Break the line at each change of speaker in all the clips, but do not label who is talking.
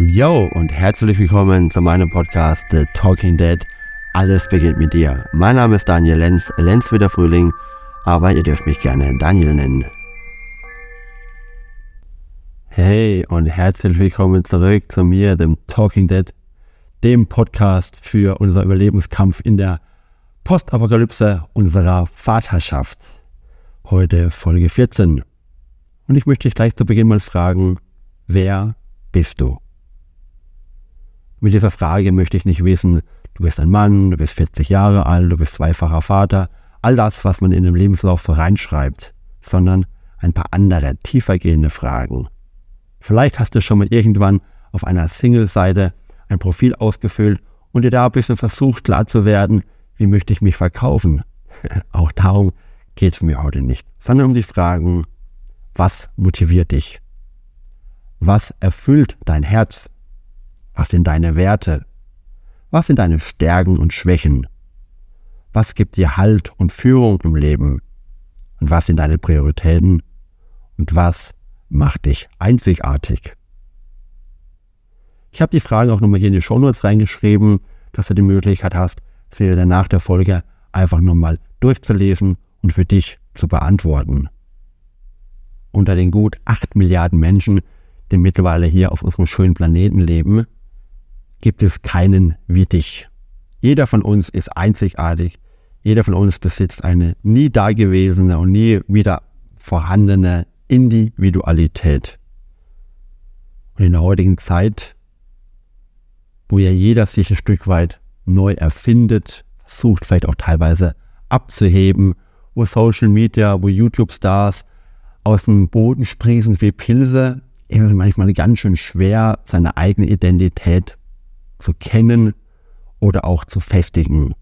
Yo und herzlich willkommen zu meinem Podcast The Talking Dead. Alles beginnt mit dir. Mein Name ist Daniel Lenz, Lenz wie der Frühling, aber ihr dürft mich gerne Daniel nennen. Hey und herzlich willkommen zurück zu mir, dem Talking Dead, dem Podcast für unser Überlebenskampf in der Postapokalypse unserer Vaterschaft. Heute Folge 14. Und ich möchte dich gleich zu Beginn mal fragen, wer bist du? Mit dieser Frage möchte ich nicht wissen, du bist ein Mann, du bist 40 Jahre alt, du bist zweifacher Vater, all das, was man in den Lebenslauf so reinschreibt, sondern ein paar andere, tiefergehende Fragen. Vielleicht hast du schon mal irgendwann auf einer Single-Seite ein Profil ausgefüllt und dir da ein bisschen versucht klar zu werden, wie möchte ich mich verkaufen. Auch darum geht es mir heute nicht, sondern um die Fragen, was motiviert dich? Was erfüllt dein Herz? Was sind deine Werte? Was sind deine Stärken und Schwächen? Was gibt dir Halt und Führung im Leben? Und was sind deine Prioritäten? Und was macht dich einzigartig? Ich habe die Fragen auch nochmal hier in die Shownotes reingeschrieben, dass du die Möglichkeit hast, sie dann nach der Folge einfach nochmal durchzulesen und für dich zu beantworten. Unter den gut 8 Milliarden Menschen, die mittlerweile hier auf unserem schönen Planeten leben, gibt es keinen wie dich. Jeder von uns ist einzigartig. Jeder von uns besitzt eine nie dagewesene und nie wieder vorhandene Individualität. Und in der heutigen Zeit, wo ja jeder sich ein Stück weit neu erfindet, versucht vielleicht auch teilweise abzuheben, wo Social Media, wo YouTube-Stars aus dem Boden sprießen wie Pilze, ist es manchmal ganz schön schwer, seine eigene Identität zu kennen oder auch zu festigen.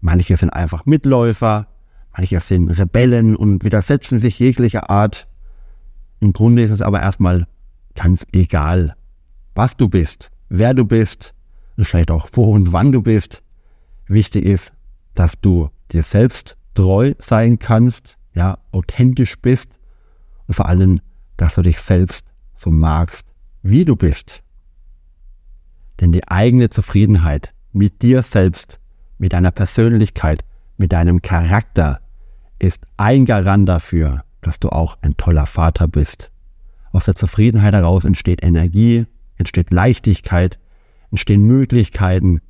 Manche sind einfach Mitläufer, manche sind Rebellen und widersetzen sich jeglicher Art. Im Grunde ist es aber erstmal ganz egal, was du bist, wer du bist und vielleicht auch wo und wann du bist. Wichtig ist, dass du dir selbst treu sein kannst, ja, authentisch bist und vor allem, dass du dich selbst so magst, wie du bist. Denn die eigene Zufriedenheit mit dir selbst, mit deiner Persönlichkeit, mit deinem Charakter ist ein Garant dafür, dass du auch ein toller Vater bist. Aus der Zufriedenheit heraus entsteht Energie, entsteht Leichtigkeit, entstehen Möglichkeiten,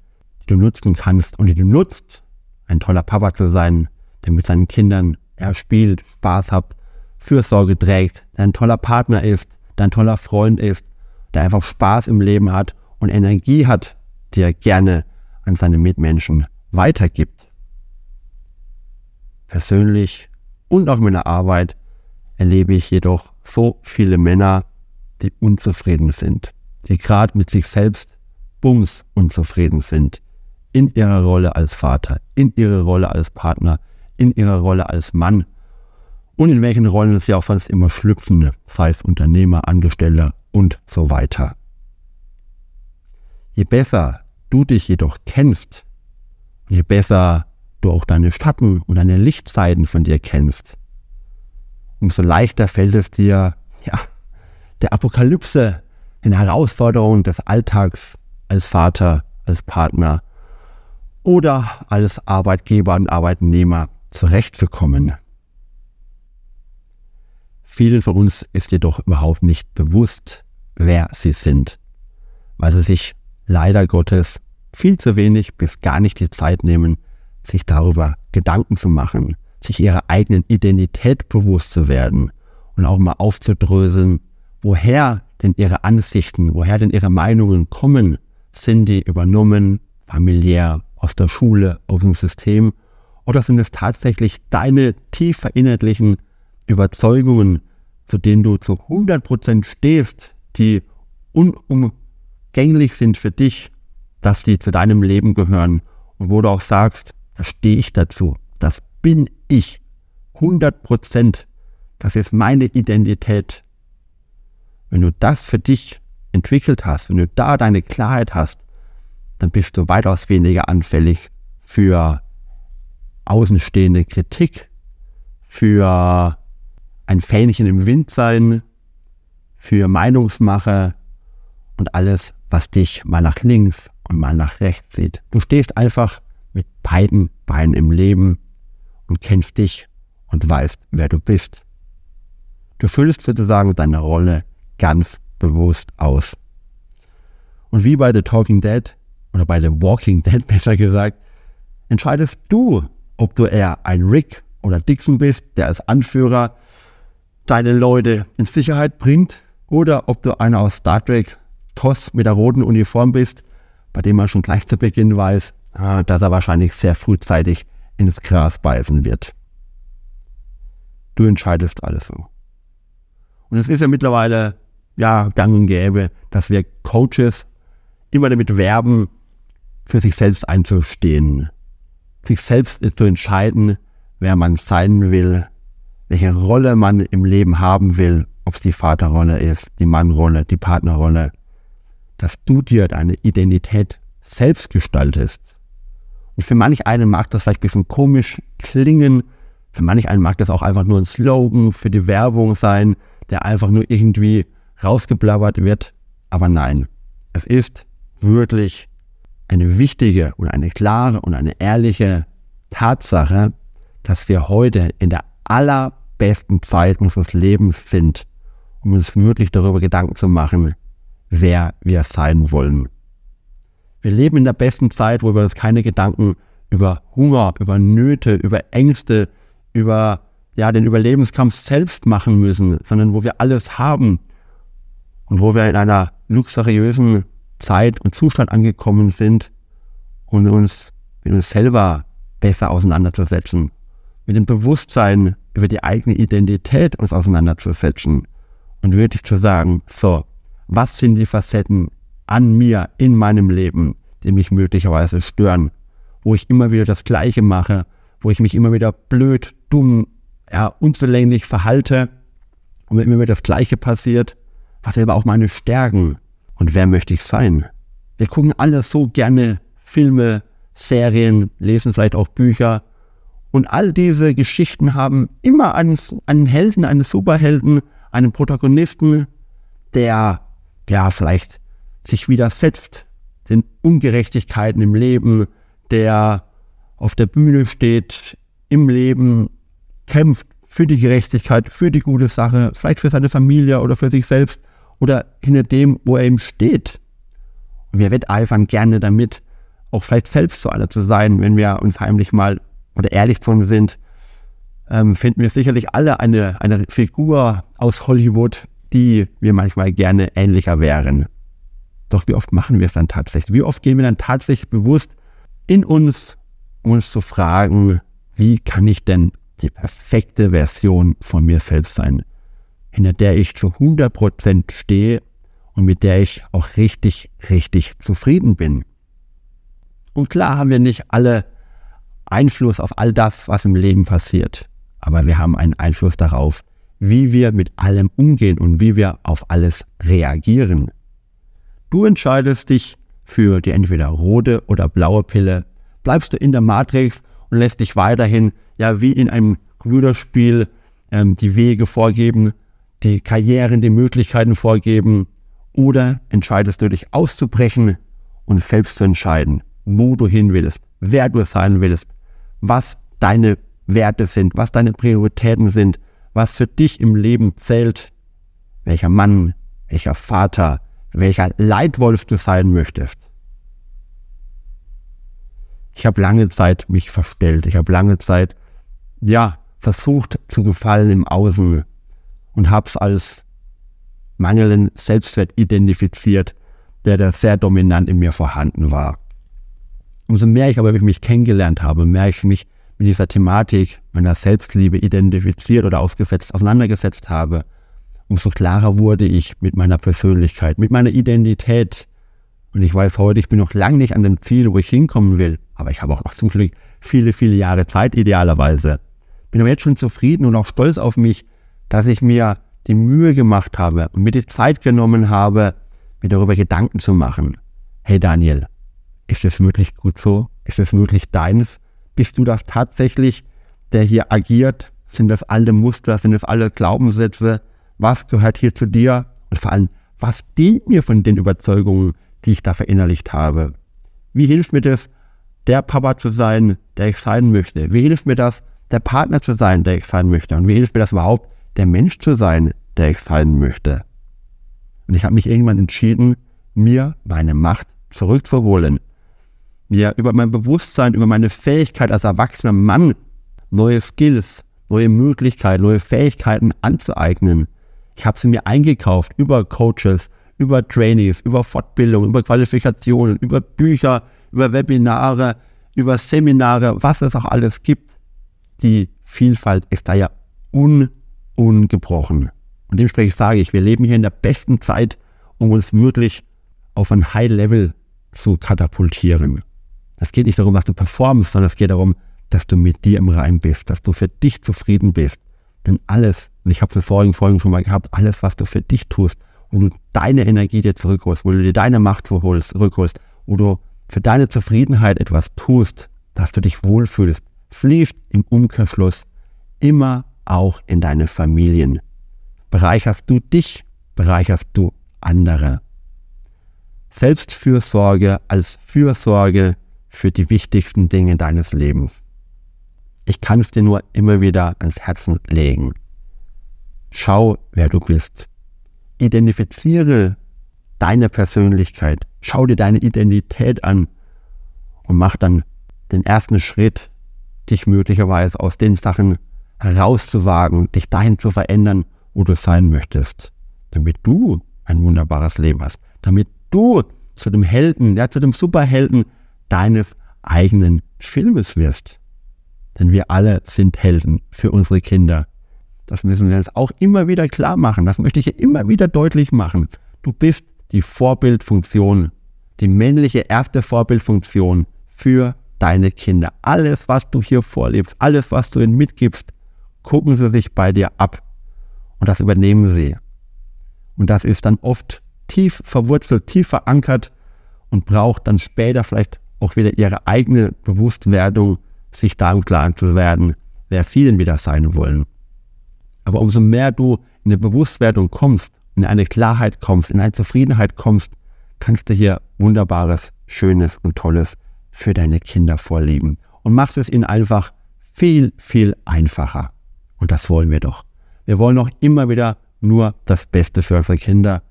die du nutzen kannst und die du nutzt, ein toller Papa zu sein, der mit seinen Kindern er spielt, Spaß hat, Fürsorge trägt, der ein toller Partner ist, der ein toller Freund ist, der einfach Spaß im Leben hat und Energie hat, die er gerne an seine Mitmenschen weitergibt. Persönlich und auch in meiner Arbeit erlebe ich jedoch so viele Männer, die unzufrieden sind, die gerade mit sich selbst bums unzufrieden sind, in ihrer Rolle als Vater, in ihrer Rolle als Partner, in ihrer Rolle als Mann und in welchen Rollen sie auch sonst immer schlüpfen, sei es Unternehmer, Angestellter und so weiter. Je besser du dich jedoch kennst, je besser du auch deine Schatten und deine Lichtseiten von dir kennst, umso leichter fällt es dir, ja, der Apokalypse, den Herausforderungen des Alltags als Vater, als Partner oder als Arbeitgeber und Arbeitnehmer zurechtzukommen. Vielen von uns ist jedoch überhaupt nicht bewusst, wer sie sind, weil sie sich leider Gottes viel zu wenig bis gar nicht die Zeit nehmen, sich darüber Gedanken zu machen, sich ihrer eigenen Identität bewusst zu werden und auch mal aufzudröseln, woher denn ihre Ansichten, woher denn ihre Meinungen kommen, sind die übernommen, familiär, aus der Schule, aus dem System, oder sind es tatsächlich deine tief verinnerlichen Überzeugungen, zu denen du zu 100% stehst, die unum gänglich sind für dich, dass die zu deinem Leben gehören. Und wo du auch sagst, da stehe ich dazu, das bin ich, 100 Prozent, das ist meine Identität. Wenn du das für dich entwickelt hast, wenn du da deine Klarheit hast, dann bist du weitaus weniger anfällig für außenstehende Kritik, für ein Fähnchen im Wind sein, für Meinungsmache, und alles, was dich mal nach links und mal nach rechts sieht. Du stehst einfach mit beiden Beinen im Leben und kennst dich und weißt, wer du bist. Du füllst sozusagen deine Rolle ganz bewusst aus. Und wie bei The Talking Dead oder bei The Walking Dead besser gesagt, entscheidest du, ob du eher ein Rick oder Dixon bist, der als Anführer deine Leute in Sicherheit bringt, oder ob du einer aus Star Trek, Toss mit der roten Uniform bist, bei dem man schon gleich zu Beginn weiß, ah, dass er wahrscheinlich sehr frühzeitig ins Gras beißen wird. Du entscheidest alles so. Und es ist ja mittlerweile ja gang und gäbe, dass wir Coaches immer damit werben, für sich selbst einzustehen, sich selbst zu entscheiden, wer man sein will, welche Rolle man im Leben haben will, ob es die Vaterrolle ist, die Mannrolle, die Partnerrolle, dass du dir deine Identität selbst gestaltest. Und für manch einen mag das vielleicht ein bisschen komisch klingen, für manch einen mag das auch einfach nur ein Slogan für die Werbung sein, der einfach nur irgendwie rausgeblabbert wird. Aber nein, es ist wirklich eine wichtige und eine klare und eine ehrliche Tatsache, dass wir heute in der allerbesten Zeit unseres Lebens sind, um uns wirklich darüber Gedanken zu machen, wer wir sein wollen. Wir leben in der besten Zeit, wo wir uns keine Gedanken über Hunger, über Nöte, über Ängste, über ja, den Überlebenskampf selbst machen müssen, sondern wo wir alles haben und wo wir in einer luxuriösen Zeit und Zustand angekommen sind und uns mit uns selber besser auseinanderzusetzen, mit dem Bewusstsein über die eigene Identität uns auseinanderzusetzen und wirklich zu sagen, so, was sind die Facetten an mir, in meinem Leben, die mich möglicherweise stören, wo ich immer wieder das Gleiche mache, wo ich mich immer wieder blöd, dumm, ja, unzulänglich verhalte? Und immer wieder das Gleiche passiert, was sind aber auch meine Stärken und wer möchte ich sein? Wir gucken alle so gerne Filme, Serien, lesen vielleicht auch Bücher. Und all diese Geschichten haben immer einen, einen Helden, einen Superhelden, einen Protagonisten, der ja vielleicht sich widersetzt den Ungerechtigkeiten im Leben, der auf der Bühne steht, im Leben kämpft für die Gerechtigkeit, für die gute Sache, vielleicht für seine Familie oder für sich selbst oder hinter dem, wo er eben steht. Und wir wetteifern gerne damit, auch vielleicht selbst so einer zu sein, wenn wir uns heimlich mal oder ehrlich zu uns sind, ähm, finden wir sicherlich alle eine, eine Figur aus Hollywood, die wir manchmal gerne ähnlicher wären. Doch wie oft machen wir es dann tatsächlich? Wie oft gehen wir dann tatsächlich bewusst in uns, um uns zu fragen, wie kann ich denn die perfekte Version von mir selbst sein, hinter der ich zu 100% stehe und mit der ich auch richtig, richtig zufrieden bin. Und klar haben wir nicht alle Einfluss auf all das, was im Leben passiert, aber wir haben einen Einfluss darauf, wie wir mit allem umgehen und wie wir auf alles reagieren. Du entscheidest dich für die entweder rote oder blaue Pille, bleibst du in der Matrix und lässt dich weiterhin, ja, wie in einem Computerspiel, ähm, die Wege vorgeben, die Karrieren, die Möglichkeiten vorgeben, oder entscheidest du dich auszubrechen und selbst zu entscheiden, wo du hin willst, wer du sein willst, was deine Werte sind, was deine Prioritäten sind, was für dich im Leben zählt, welcher Mann, welcher Vater, welcher Leitwolf du sein möchtest. Ich habe lange Zeit mich verstellt. Ich habe lange Zeit, ja, versucht zu gefallen im Außen und habe es als mangelnden Selbstwert identifiziert, der da sehr dominant in mir vorhanden war. Umso mehr ich aber mich kennengelernt habe, mehr ich mich mit dieser Thematik meiner Selbstliebe identifiziert oder ausgesetzt, auseinandergesetzt habe, umso klarer wurde ich mit meiner Persönlichkeit, mit meiner Identität, und ich weiß heute, ich bin noch lange nicht an dem Ziel, wo ich hinkommen will. Aber ich habe auch noch zum Glück viele, viele Jahre Zeit idealerweise. Bin aber jetzt schon zufrieden und auch stolz auf mich, dass ich mir die Mühe gemacht habe und mir die Zeit genommen habe, mir darüber Gedanken zu machen. Hey Daniel, ist es wirklich gut so? Ist es wirklich deines? Bist du das tatsächlich, der hier agiert? Sind das alte Muster? Sind das alle Glaubenssätze? Was gehört hier zu dir? Und vor allem, was dient mir von den Überzeugungen, die ich da verinnerlicht habe? Wie hilft mir das, der Papa zu sein, der ich sein möchte? Wie hilft mir das, der Partner zu sein, der ich sein möchte? Und wie hilft mir das überhaupt, der Mensch zu sein, der ich sein möchte? Und ich habe mich irgendwann entschieden, mir meine Macht zurückzuholen. Mir über mein Bewusstsein, über meine Fähigkeit als erwachsener Mann neue Skills, neue Möglichkeiten, neue Fähigkeiten anzueignen. Ich habe sie mir eingekauft über Coaches, über Trainees, über Fortbildung, über Qualifikationen, über Bücher, über Webinare, über Seminare, was es auch alles gibt. Die Vielfalt ist da ja un ungebrochen. Und dementsprechend sage ich, wir leben hier in der besten Zeit, um uns wirklich auf ein High-Level zu katapultieren. Es geht nicht darum, was du performst, sondern es geht darum, dass du mit dir im Rein bist, dass du für dich zufrieden bist. Denn alles, und ich habe es in vorigen Folgen schon mal gehabt, alles, was du für dich tust, wo du deine Energie dir zurückholst, wo du dir deine Macht zurückholst, wo du für deine Zufriedenheit etwas tust, dass du dich wohlfühlst, fließt im Umkehrschluss immer auch in deine Familien. Bereicherst du dich, bereicherst du andere. Selbstfürsorge als Fürsorge für die wichtigsten Dinge deines Lebens. Ich kann es dir nur immer wieder ans Herzen legen. Schau, wer du bist. Identifiziere deine Persönlichkeit. Schau dir deine Identität an und mach dann den ersten Schritt, dich möglicherweise aus den Sachen herauszuwagen, dich dahin zu verändern, wo du sein möchtest, damit du ein wunderbares Leben hast, damit du zu dem Helden, ja, zu dem Superhelden deines eigenen Filmes wirst. Denn wir alle sind Helden für unsere Kinder. Das müssen wir uns auch immer wieder klar machen. Das möchte ich immer wieder deutlich machen. Du bist die Vorbildfunktion, die männliche erste Vorbildfunktion für deine Kinder. Alles, was du hier vorlebst, alles, was du ihnen mitgibst, gucken sie sich bei dir ab. Und das übernehmen sie. Und das ist dann oft tief verwurzelt, tief verankert und braucht dann später vielleicht auch wieder ihre eigene Bewusstwerdung, sich da im Klaren zu werden, wer sie denn wieder sein wollen. Aber umso mehr du in eine Bewusstwerdung kommst, in eine Klarheit kommst, in eine Zufriedenheit kommst, kannst du hier Wunderbares, Schönes und Tolles für deine Kinder vorleben. Und machst es ihnen einfach viel, viel einfacher. Und das wollen wir doch. Wir wollen doch immer wieder nur das Beste für unsere Kinder.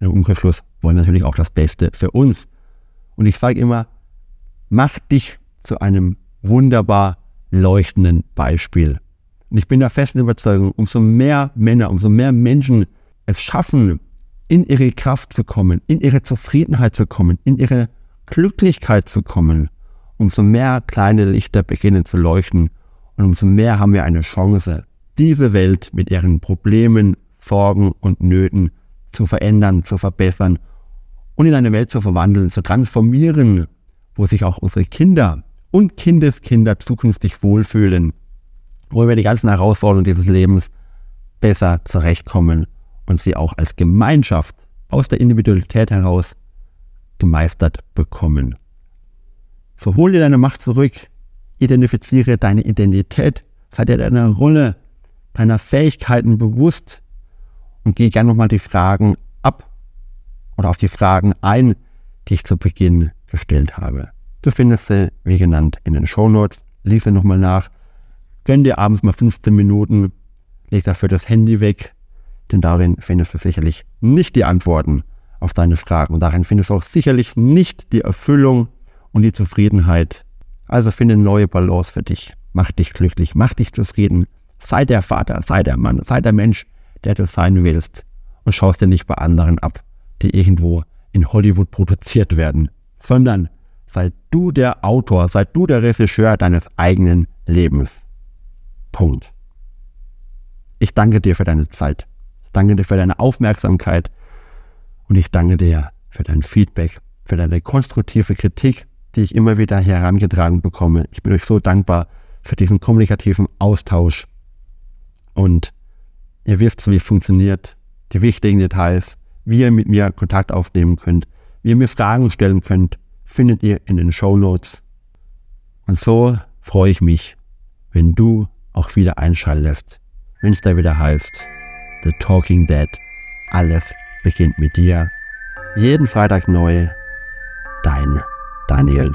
Im Umkehrschluss wollen wir natürlich auch das Beste für uns. Und ich sage immer, mach dich zu einem wunderbar leuchtenden Beispiel. Und ich bin der festen Überzeugung, umso mehr Männer, umso mehr Menschen es schaffen, in ihre Kraft zu kommen, in ihre Zufriedenheit zu kommen, in ihre Glücklichkeit zu kommen, umso mehr kleine Lichter beginnen zu leuchten und umso mehr haben wir eine Chance, diese Welt mit ihren Problemen, Sorgen und Nöten zu verändern, zu verbessern und in eine Welt zu verwandeln, zu transformieren, wo sich auch unsere Kinder und Kindeskinder zukünftig wohlfühlen, wo wir die ganzen Herausforderungen dieses Lebens besser zurechtkommen und sie auch als Gemeinschaft aus der Individualität heraus gemeistert bekommen. So hol dir deine Macht zurück, identifiziere deine Identität, sei dir deiner Rolle, deiner Fähigkeiten bewusst und gehe gerne nochmal die Fragen ab oder auf die Fragen ein, die ich zu Beginn gestellt habe. Du findest sie, wie genannt, in den Show Notes. Lies sie nochmal nach. Gönn dir abends mal 15 Minuten. Leg dafür das Handy weg, denn darin findest du sicherlich nicht die Antworten auf deine Fragen. Und darin findest du auch sicherlich nicht die Erfüllung und die Zufriedenheit. Also finde eine neue Balance für dich. Mach dich glücklich, mach dich zufrieden. Sei der Vater, sei der Mann, sei der Mensch, der du sein willst. Und schaust dir nicht bei anderen ab, die irgendwo in Hollywood produziert werden, sondern sei du der Autor, sei du der Regisseur deines eigenen Lebens. Punkt. Ich danke dir für deine Zeit. Ich danke dir für deine Aufmerksamkeit und ich danke dir für dein Feedback, für deine konstruktive Kritik, die ich immer wieder herangetragen bekomme. Ich bin euch so dankbar für diesen kommunikativen Austausch und ihr wisst, wie es funktioniert, die wichtigen Details, wie ihr mit mir Kontakt aufnehmen könnt, wie ihr mir Fragen stellen könnt, findet ihr in den Show Notes. Und so freue ich mich, wenn du auch wieder einschaltest, wenn es da wieder heißt, The Talking Dead. Alles beginnt mit dir. Jeden Freitag neu dein Daniel.